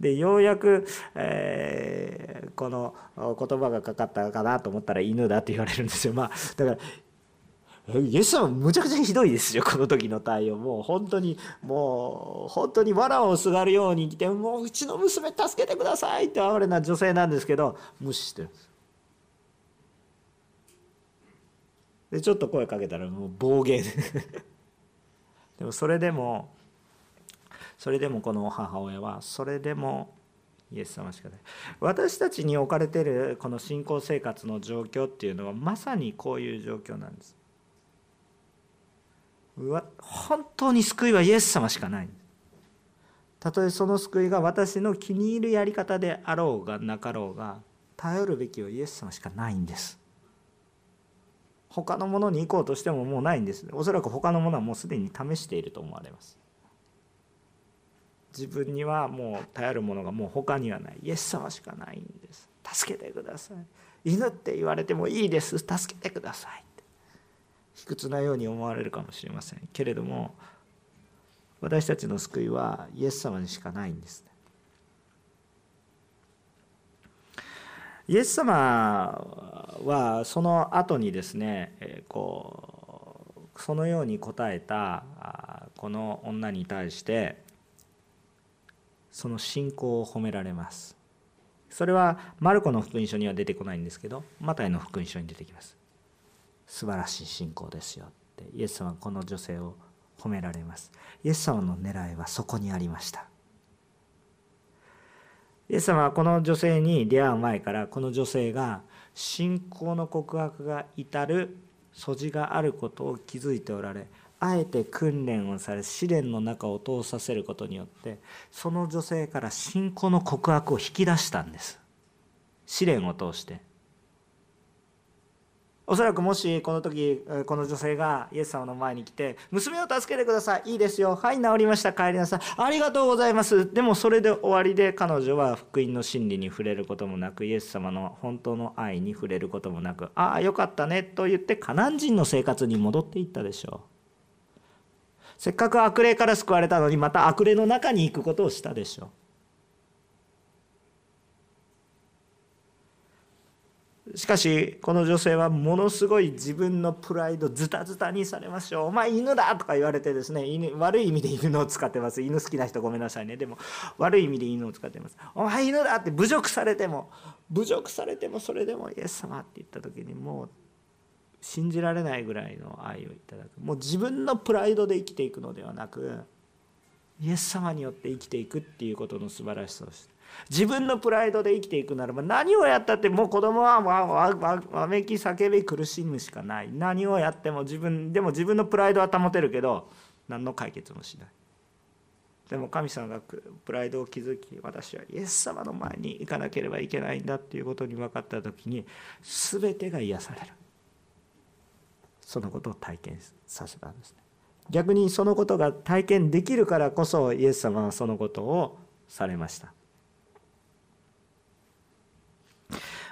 でようやく、えー、この言葉がかかったかなと思ったら犬だって言われるんですよ。まあだからイエス様むちゃくちゃひどいですよこの時の対応。もう本当にもう本当に藁をすがるように来てもううちの娘助けてくださいって哀れな女性なんですけど無視してるんですでちょっと声かけたらもう暴言。でもそれでもそれでもこの母親はそれでもイエス様しかない。私たちに置かれているこの信仰生活の状況っていうのはまさにこういう状況なんです。本当に救いはイエス様しかない。たとえその救いが私の気に入るやり方であろうがなかろうが頼るべきはイエス様しかないんです。他のものに行こうとしてももうないんです。おそらく他のものはもうすでに試していると思われます。自分にはもう頼るものがもう他にはない。イエス様しかないんです。助けてください。犬って言われてもいいです。助けてください卑屈なように思われるかもしれませんけれども私たちの救いはイエス様にしかないんです。ねイエス様はその後にですねこうそのように答えたこの女に対してその信仰を褒められます。それはマルコの福音書には出てこないんですけどマタイの福音書に出てきます。素晴らしい信仰ですよって。イエス様はこの女性を褒められます。イエス様の狙いはそこにありました。イエス様はこの女性に出会う前からこの女性が信仰の告白が至る素地があることを気づいておられあえて訓練をされ試練の中を通させることによってその女性から信仰の告白を引き出したんです。試練を通して。おそらくもしこの時この女性がイエス様の前に来て「娘を助けてくださいいいですよはい治りました帰りなさいありがとうございます」でもそれで終わりで彼女は福音の真理に触れることもなくイエス様の本当の愛に触れることもなく「ああよかったね」と言ってカナン人の生活に戻っていったでしょう。せっかく悪霊から救われたのにまた悪霊の中に行くことをしたでしょう。しかしこの女性はものすごい自分のプライドズタズタにされましょうお前犬だとか言われてですね犬悪い意味で犬を使ってます。犬好きな人ごめんなさいね。でも悪い意味で犬を使ってます。お前犬だって侮辱されても侮辱されてもそれでもイエス様って言った時にもう信じられないぐらいの愛をいただく。もう自分のプライドで生きていくのではなくイエス様によって生きていくっていうことの素晴らしさをして。自分のプライドで生きていくならば何をやったってもう子供はわめき叫び苦しむしかない。何をやっても自分でも自分のプライドは保てるけど何の解決もしない。でも神様がプライドを築き私はイエス様の前に行かなければいけないんだっていうことに分かった時に全てが癒される。そのことを体験させたんですね。逆にそのことが体験できるからこそイエス様はそのことをされました。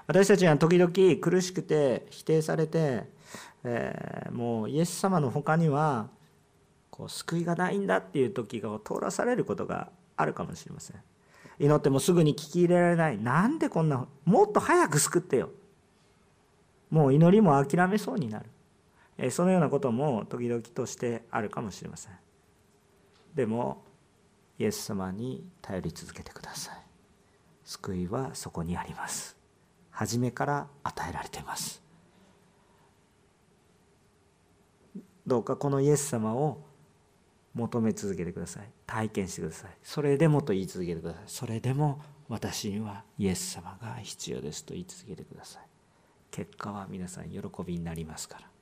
私たちは時々苦しくて否定されて、えー、もうイエス様の他にはこう救いがないんだっていう時が通らされることがあるかもしれません。祈ってもすぐに聞き入れられない。なんでこんなもっと早く救ってよ。もう祈りも諦めそうになる、そのようなことも時々としてあるかもしれません。でもイエス様に頼り続けてください。救いはそこにあります。初めから与えられています。どうかこのイエス様を求め続けてください。体験してください。それでもと言い続けてください。それでも私にはイエス様が必要ですと言い続けてください。結果は皆さん喜びになりますから。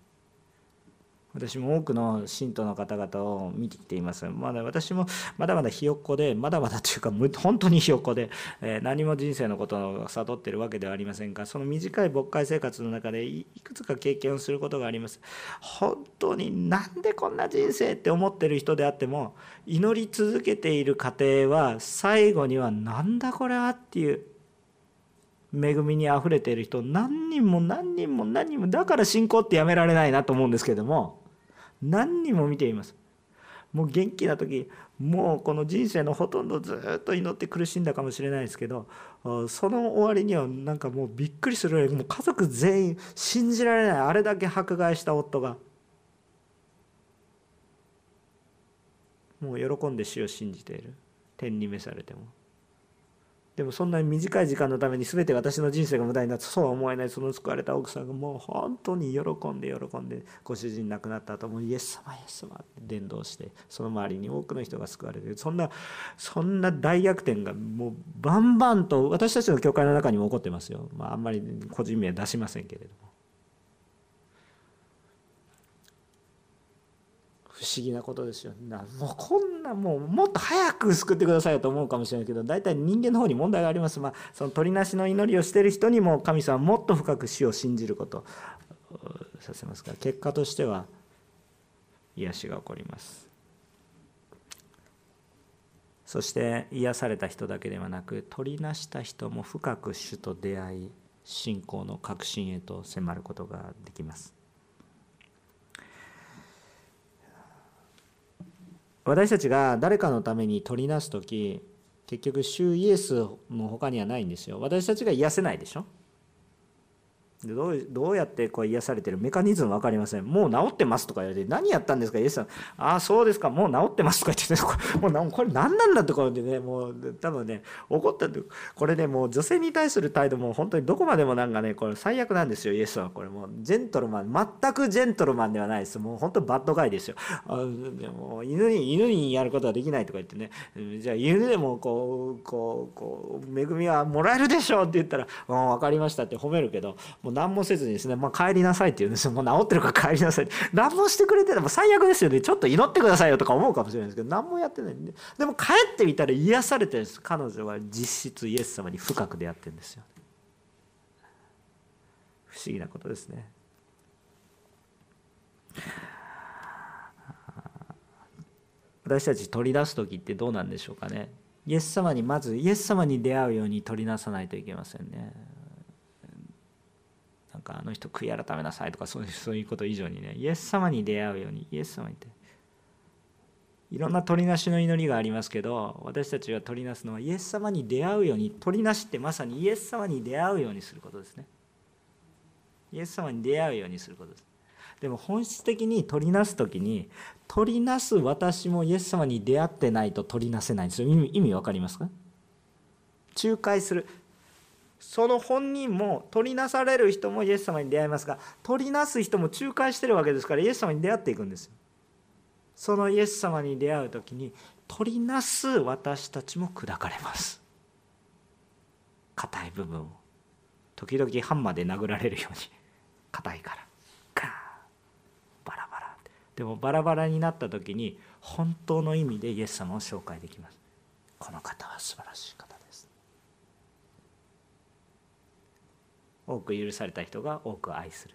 私も多くの信徒の方々を見てきています。まだ私もまだまだひよっこでまだまだというか本当にひよっこで、え何も人生のことを悟ってるわけではありませんがその短い牧会生活の中でいくつか経験をすることがあります。本当になんでこんな人生って思ってる人であっても祈り続けている過程は最後にはなんだこれはっていう恵みにあふれている人何人も何人も何人もだから信仰ってやめられないなと思うんですけども何人も見ています。もう元気な時もうこの人生のほとんどずっと祈って苦しんだかもしれないですけどその終わりにはなんかもうびっくりするぐらいもう家族全員信じられないあれだけ迫害した夫がもう喜んで死を信じている。天に召されても。でもそんなに短い時間のために全て私の人生が無駄になってそうは思えないその救われた奥さんがもう本当に喜んで喜んでご主人亡くなった後もイエス様イエス様って伝道してその周りに多くの人が救われてそんなそんな大逆転がもうバンバンと私たちの教会の中にも起こってますよ、まあ、あんまり個人名出しませんけれども。思議なことですよ。もうこんなもうもっと早く救ってくださいと思うかもしれないけど大体人間の方に問題があります。まあ、その鳥なしの祈りをしている人にも神様はもっと深く死を信じることさせますから結果としては癒しが起こります。そして癒された人だけではなく取りなした人も深く主と出会い信仰の確信へと迫ることができます。私たちが誰かのために取りなす時結局主イエスの他にはないんですよ。私たちが癒せないでしょ。でどうどうやってこう癒されてるメカニズム分かりません。もう治ってますとか言われて何やったんですか？イエスさん。ああそうですか。もう治ってますとか言って、ね、もうこれ何なんだとかでね。もう多分ね怒ったってこれねもう女性に対する態度も本当にどこまでもなんかねこれ最悪なんですよ。イエスは。これもうジェントルマン。全くジェントルマンではないです。もう本当バッドガイですよ。あでも犬に犬にやることはできないとか言ってね。じゃあ犬でもこうこうこう恵みはもらえるでしょうって言ったら「うん分かりました」って褒めるけどもう何もせずにですね、まあ、帰りなさいって言うんですよ。もう治ってるから帰りなさい。何もしてくれてても最悪ですよね。ちょっと祈ってくださいよとか思うかもしれないですけど、何もやってないんで。でも帰ってみたら癒されてるんです。彼女は実質イエス様に深く出会ってるんですよ。不思議なことですね。私たち取り出す時ってどうなんでしょうかね。イエス様にまずイエス様に出会うように取りなさないといけませんね。かあの人悔い改めなさいとかそういうそういうこと以上にねイエス様に出会うようにイエス様にっていろんな取りなしの祈りがありますけど私たちが取りなすのはイエス様に出会うように取りなしってまさにイエス様に出会うようにすることですね。イエス様に出会うようにすることです。でも本質的に取りなす時に取りなす私もイエス様に出会ってないと取りなせないんですよ。意味意分かりますか？仲介する。その本人も取りなされる人もイエス様に出会いますが取りなす人も仲介してるわけですからイエス様に出会っていくんですそのイエス様に出会う時に取りなす私たちも砕かれます。硬い部分を。時々ハンマーで殴られるように。硬いから。ガーバラバラでもバラバラになった時に本当の意味でイエス様を紹介できます。この方は素晴らしい方。多く許された人が多く愛する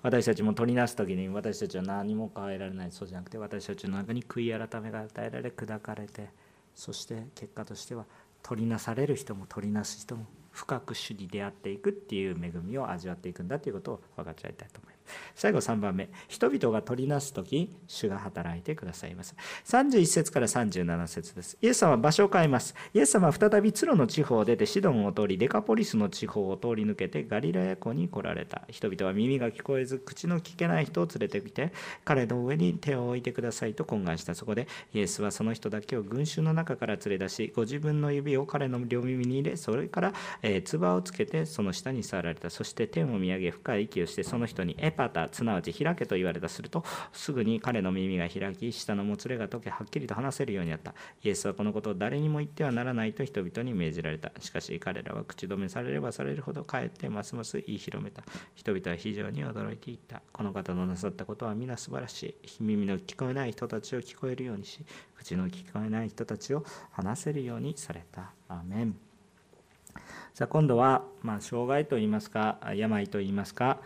私たちも取りなす時に私たちは何も変えられないそうじゃなくて私たちの中に悔い改めが与えられ砕かれてそして結果としては取りなされる人も取りなす人も深く主に出会っていくっていう恵みを味わっていくんだということを分かち合いたいと思います。最後3番目。人々が取りなす時主が働いてくださいます。31節から37節です。イエス様は場所を変えます。イエス様は再びツロの地方を出てシドンを通りデカポリスの地方を通り抜けてガリラヤ湖に来られた。人々は耳が聞こえず口の聞けない人を連れてきて彼の上に手を置いてくださいと懇願した。そこでイエスはその人だけを群衆の中から連れ出しご自分の指を彼の両耳に入れそれから、えー、唾をつけてその下に触られた。そして天を見上げ深い息をしてその人にエパタすなわち開けと言われたするとすぐに彼の耳が開き下のもつれが解けはっきりと話せるようになった。イエスはこのことを誰にも言ってはならないと人々に命じられた。しかし彼らは口止めされればされるほどかえってますます言い広めた。人々は非常に驚いていった。この方のなさったことは皆素晴らしい。耳の聞こえない人たちを聞こえるようにし口の聞こえない人たちを話せるようにされた。アメン。さあ今度は、まあ、障害といいますか病といいますか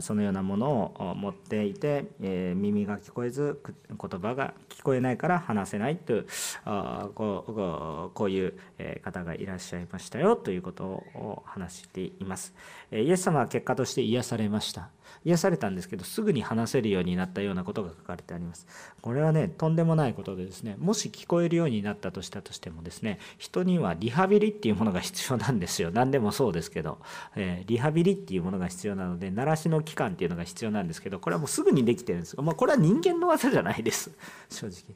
そのようなものを持っていて、え耳が聞こえず言葉が聞こえないから話せないというこうこういう方がいらっしゃいましたよということを話しています。イエス様は結果として癒されました。癒されたんですけどすぐに話せるようになったようなことが書かれてあります。これはねとんでもないことでですねもし聞こえるようになったとしたとしてもですね人にはリハビリっていうものが必要なんですよ。何でもそうですけど、えー、リハビリっていうものが必要なので鳴らしの期間っていうのが必要なんですけどこれはもうすぐにできてるんです。が、まあ、これは人間の技じゃないです。正直。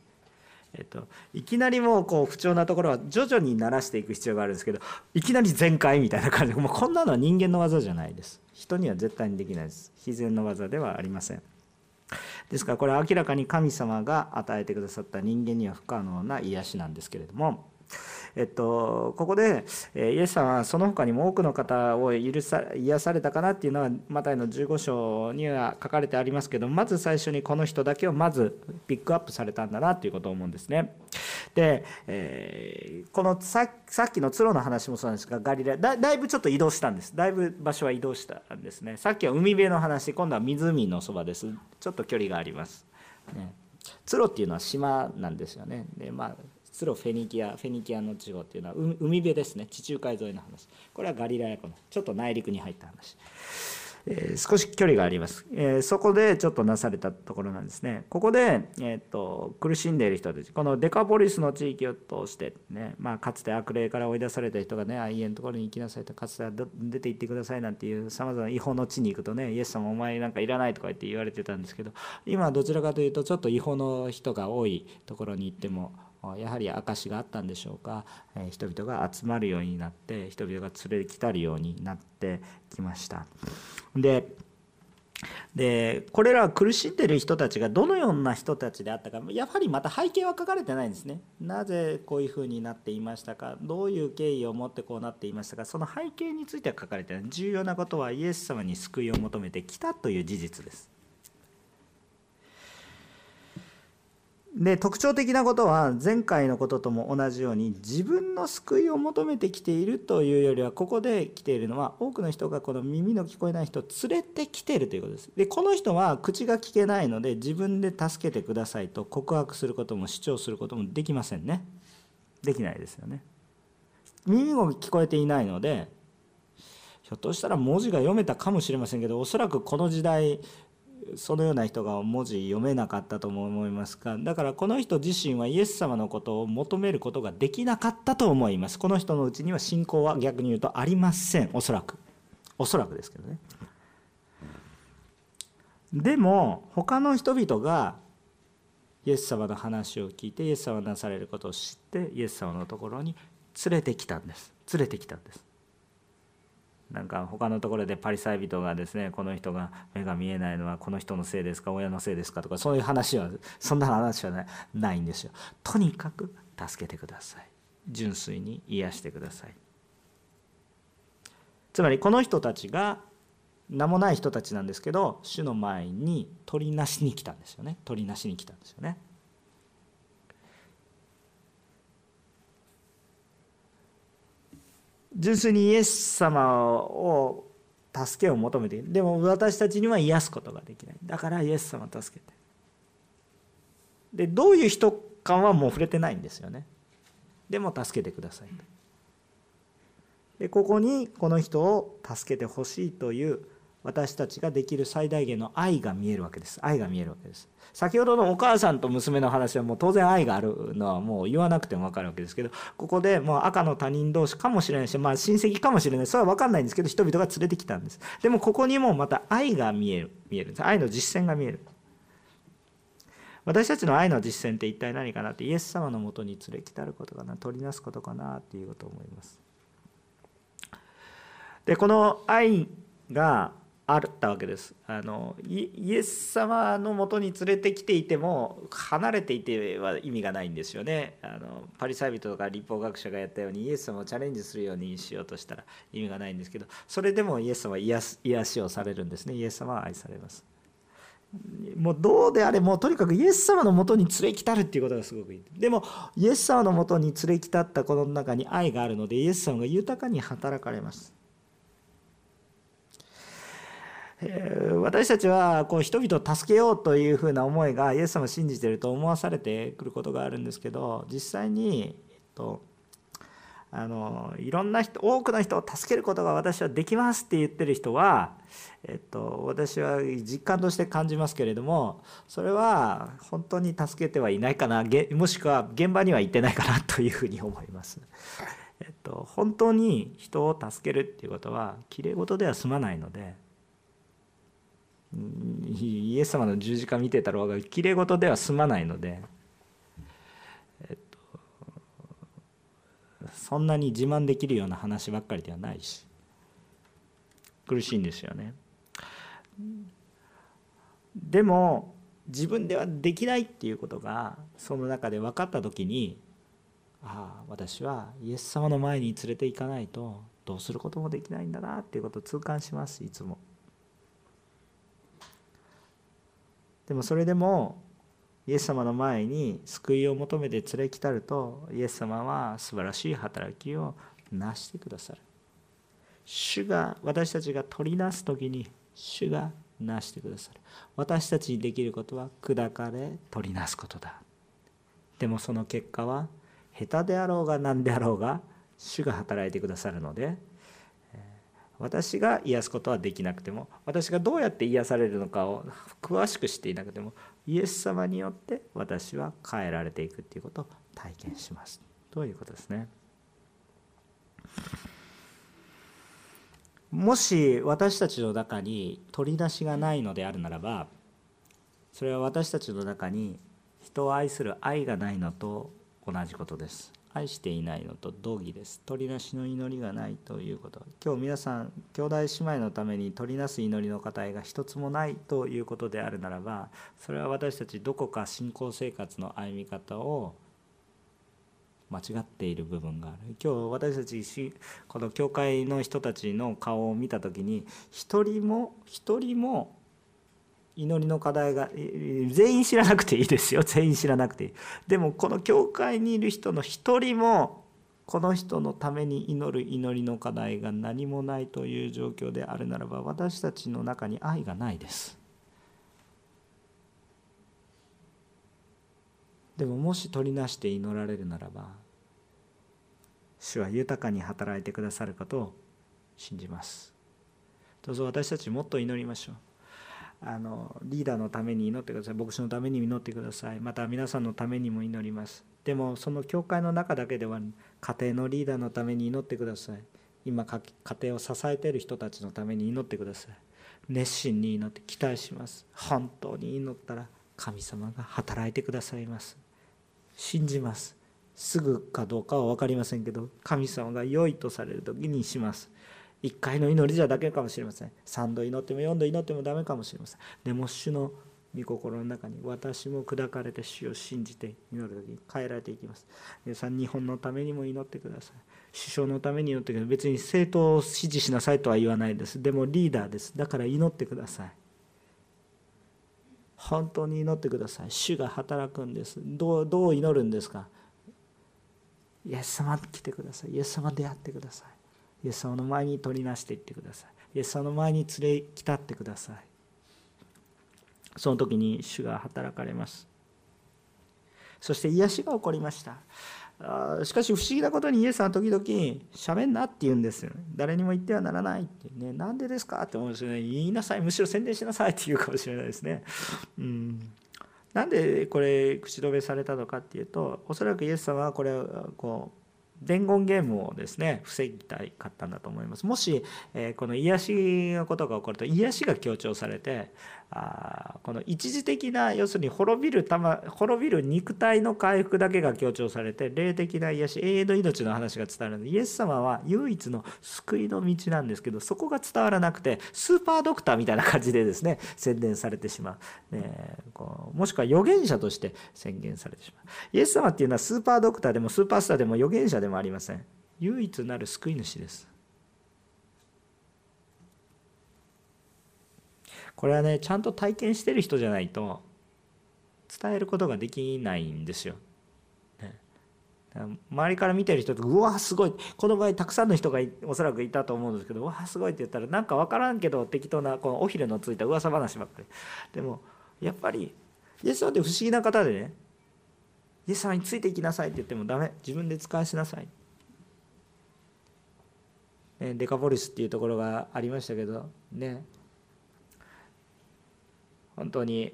えっと、いきなりもうこう不調なところは徐々に慣らしていく必要があるんですけどいきなり全開みたいな感じ。でもうこんなのは人間の技じゃないです。人には絶対にできないです。自然の技ではありません。ですからこれは明らかに神様が与えてくださった人間には不可能な癒しなんですけれどもえっと、ここでイエスさんはその他にも多くの方を許さ癒されたかなっていうのはマタイの15章には書かれてありますけどまず最初にこの人だけをまずピックアップされたんだなということを思うんですね。で、えー、このささっきのツロの話もそうなんですがガリラだだいぶちょっと移動したんですだいぶ場所は移動したんですねさっきは海辺の話今度は湖のそばですちょっと距離があります。ねツロっていうのは島なんですよね。でまあスロフェニキアフェニキアの地方っていうのは海辺ですね。地中海沿いの話。これはガリラヤ湖のちょっと内陸に入った話。えー、少し距離があります、えー、そこでちょっとなされたところなんですね。ここで、えーと、苦しんでいる人たち。このデカポリスの地域を通してね、まあ、かつて悪霊から追い出された人がね愛縁のところに行きなさいとかつては出て行ってくださいなんていうさまざまな違法の地に行くとねイエス様お前なんかいらないとか言って言われてたんですけど今はどちらかというとちょっと違法の人が多いところに行ってもやはり証があったんでしょうか、人々が集まるようになって人々が連れてきたるようになってきました。ででこれら苦しんでる人たちがどのような人たちであったか。やはりまた背景は書かれてないんですね。なぜこういうふうになっていましたか。どういう経緯を持ってこうなっていましたか。その背景については書かれてない。重要なことはイエス様に救いを求めてきたという事実です。で特徴的なことは前回のこととも同じように自分の救いを求めてきているというよりはここで来ているのは多くの人がこの耳の聞こえない人を連れてきているということです。でこの人は口が聞けないので自分で助けてくださいと告白することも主張することもできませんね。できないですよね。耳も聞こえていないのでひょっとしたら文字が読めたかもしれませんけどおそらくこの時代そのような人が文字読めなかったとも思いますがだからこの人自身はイエス様のことを求めることができなかったと思います。この人のうちには信仰は逆に言うとありません。おそらく。おそらくですけどね。でも他の人々がイエス様の話を聞いてイエス様がなされることを知ってイエス様のところに連れてきたんです。連れてきたんです。なんか他のところでパリサイ人がですねこの人が目が見えないのはこの人のせいですか親のせいですかとかそういう話はそんな話はないないんですよ。とにかく助けてください。純粋に癒してください。つまりこの人たちが名もない人たちなんですけど主の前に取りなしに来たんですよね取りなしに来たんですよね。純粋にイエス様を助けを求めている。でも私たちには癒すことができない。だからイエス様を助けて。でどういう人かはもう触れてないんですよね。でも助けてください。でここにこの人を助けてほしいという私たちができる最大限の愛が見えるわけです。愛が見えるわけです。先ほどのお母さんと娘の話はもう当然愛があるのはもう言わなくても分かるわけですけどここでもう赤の他人同士かもしれないしまあ親戚かもしれない。それは分かんないんですけど人々が連れてきたんです。でもここにもまた愛が見える。見えるんです。愛の実践が見える。私たちの愛の実践って一体何かなってイエス様のもとに連れ来たることかな取りなすことかなっていうことを思います。でこの愛があったわけです。あのイエス様のもとに連れてきていても離れていては意味がないんですよね。あのパリサイ人とか立法学者がやったようにイエス様をチャレンジするようにしようとしたら意味がないんですけどそれでもイエス様は癒癒しをされるんですね。イエス様は愛されます。もうどうであれもうとにかくイエス様のもとに連れ来たるっていうことがすごくいい。でもイエス様のもとに連れ来たったこの中に愛があるのでイエス様が豊かに働かれます。私たちはこう人々を助けようというふうな思いがイエス様を信じてると思わされてくることがあるんですけど実際に、えっと、あのいろんな人多くの人を助けることが私はできますって言ってる人は、えっと、私は実感として感じますけれどもそれは本当に助けてはいないかなもしくは現場には行ってないかなというふうに思います。えっと、本当に人を助けるっていうことはきれい事では済まないので。イエス様の十字架見てたろうがきれい事では済まないので、えっと、そんなに自慢できるような話ばっかりではないし苦しいんですよね。でも自分ではできないっていうことがその中で分かった時にああ私はイエス様の前に連れて行かないとどうすることもできないんだなっていうことを痛感しますいつも。でもそれでもイエス様の前に救いを求めて連れ来たるとイエス様は素晴らしい働きをなしてくださる。主が私たちが取りなす時に主がなしてくださる。私たちにできることは砕かれ取りなすことだ。でもその結果は下手であろうが何であろうが主が働いてくださるので私が癒すことはできなくても私がどうやって癒されるのかを詳しく知っていなくてもイエス様によって私は変えられていくっていうことを体験しますということですね。もし私たちの中に取り出しがないのであるならばそれは私たちの中に人を愛する愛がないのと同じことです愛していないのと同義です。取りなしの祈りがないということ。今日皆さん兄弟姉妹のために取りなす祈りの課題が一つもないということであるならばそれは私たちどこか信仰生活の歩み方を間違っている部分がある。今日私たちこの教会の人たちの顔を見た時に一人も一人も祈りの課題が全員知らなくていいですよ。全員知らなくていい。でもこの教会にいる人の一人もこの人のために祈る祈りの課題が何もないという状況であるならば私たちの中に愛がないです。でももし取りなして祈られるならば主は豊かに働いてくださることを信じます。どうぞ私たちもっと祈りましょう。あのリーダーのために祈ってください。牧師のために祈ってください。また皆さんのためにも祈ります。でもその教会の中だけでは家庭のリーダーのために祈ってください。今家庭を支えている人たちのために祈ってください。熱心に祈って期待します。本当に祈ったら神様が働いてくださいます。信じます。すぐかどうかは分かりませんけど神様が良いとされる時にします。1回の祈りじゃだけかもしれません。3度祈っても4度祈ってもダメかもしれません。でも主の御心の中に私も砕かれて主を信じて祈る時に変えられていきます。皆さん日本のためにも祈ってください。首相のために祈ってください。別に政党を支持しなさいとは言わないです。でもリーダーです。だから祈ってください。本当に祈ってください。主が働くんです。どうどう祈るんですか？イエス様来てください。イエス様出会ってください。イエス様の前に取りなしていってください。イエス様の前に連れ来たってください。その時に主が働かれます。そして癒しが起こりました。しかし不思議なことにイエスさんは時々喋んなって言うんですよ、ね、誰にも言ってはならないってね。なんでですかって思うんですよね。言いなさい。むしろ宣伝しなさいって言うかもしれないですね。うん。なんでこれ口止めされたのかっていうとおそらくイエス様はこれをこう伝言ゲームをですね防ぎたいかったんだと思います。もし、えー、この癒しのことが起こると癒しが強調されてあこの一時的な要するに滅びる玉滅びる肉体の回復だけが強調されて霊的な癒し永遠の命の話が伝わるの。でイエス様は唯一の救いの道なんですけどそこが伝わらなくてスーパードクターみたいな感じでですね宣伝されてしまう、ね、こうもしくは預言者として宣言されてしまう。イエス様っていうのはスーパードクターでもスーパースターでも預言者でもありません。唯一なる救い主です。これはねちゃんと体験してる人じゃないと伝えることができないんですよ。周りから見てる人とうわすごい。この場合たくさんの人がおそらくいたと思うんですけどうわすごいって言ったらなんか分からんけど適当なこの尾ひれのついた噂話ばっかり。でもやっぱりイエス様って不思議な方でねイエス様についていきなさいって言ってもダメ。自分で使いしなさい、ね、デカポリスっていうところがありましたけどね。本当に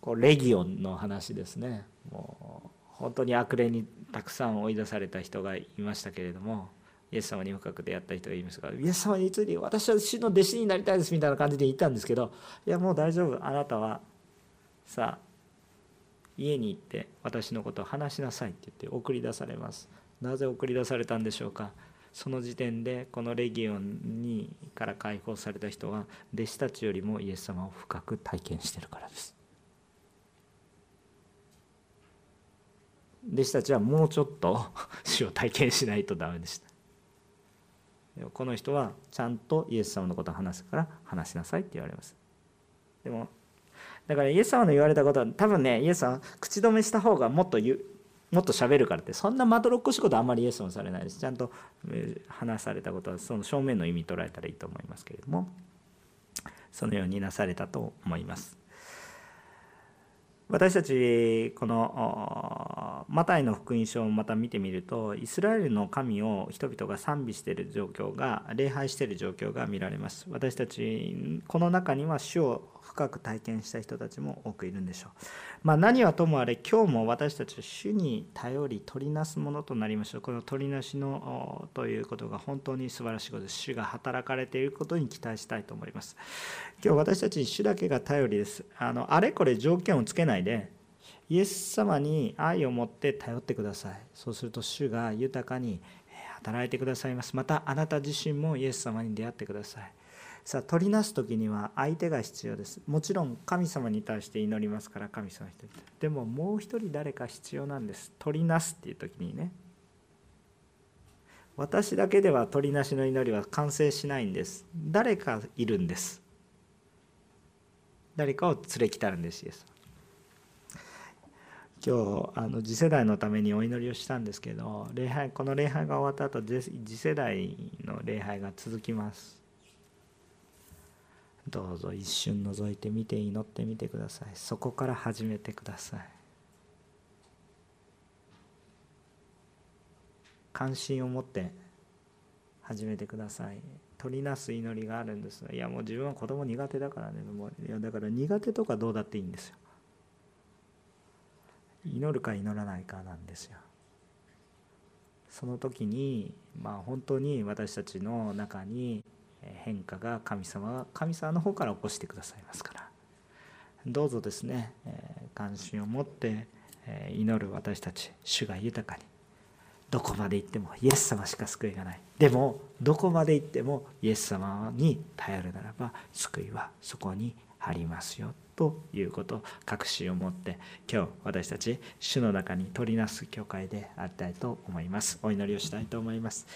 こうレギオンの話ですね。もう本当に悪霊にたくさん追い出された人がいましたけれどもイエス様に深く出会った人がいますがイエス様について私は主の弟子になりたいですみたいな感じで言ったんですけどいやもう大丈夫。あなたはさあ家に行って私のことを話しなさいって言って送り出されます。なぜ送り出されたんでしょうか？その時点でこのレギオンにから解放された人は弟子たちよりもイエス様を深く体験してるからです。弟子たちはもうちょっと 死を体験しないとダメでした。この人はちゃんとイエス様のことを話すから話しなさいって言われます。でもだからイエス様の言われたことは多分ねイエス様口止めした方がもっと言うもっと喋るからってそんなまどろっこしいことあんまりイエスもされないです。ちゃんと話されたことはその正面の意味捉えたらいいと思いますけれども。そのようになされたと思います。私たちこのマタイの福音書をまた見てみるとイスラエルの神を人々が賛美している状況が礼拝している状況が見られます。私たちこの中には主を深く体験した人たちも多くいるんでしょう。まあ、何はともあれ今日も私たちは主に頼り取りなすものとなりましょう。この取りなしのということが本当に素晴らしいことです。主が働かれていることに期待したいと思います。今日私たち主だけが頼りです。あのあれこれ条件をつけないでイエス様に愛を持って頼ってください。そうすると主が豊かに働いてくださいます。またあなた自身もイエス様に出会ってください。さあ取りなす時には相手が必要です。もちろん神様に対して祈りますから神様一人。でももう一人誰か必要なんです。取りなすっていう時にね。私だけでは取りなしの祈りは完成しないんです。誰かいるんです。誰かを連れ来たるんですイエス。今日あの次世代のためにお祈りをしたんですけど礼拝この礼拝が終わった後次世代の礼拝が続きます。どうぞ一瞬覗いてみて祈ってみてください。そこから始めてください。関心を持って始めてください。取りなす祈りがあるんですいやもう自分は子供苦手だからねもう。いやだから苦手とかどうだっていいんですよ。祈るか祈らないかなんですよ。その時にまあ本当に私たちの中に変化が神様が神様の方から起こしてくださいますから。どうぞですね関心を持って祈る私たち主が豊かに。どこまで行ってもイエス様しか救いがない。でもどこまで行ってもイエス様に頼るならば救いはそこにありますよ。ということ確信を持って今日私たち主の中に取りなす教会でありたいと思います。お祈りをしたいと思います。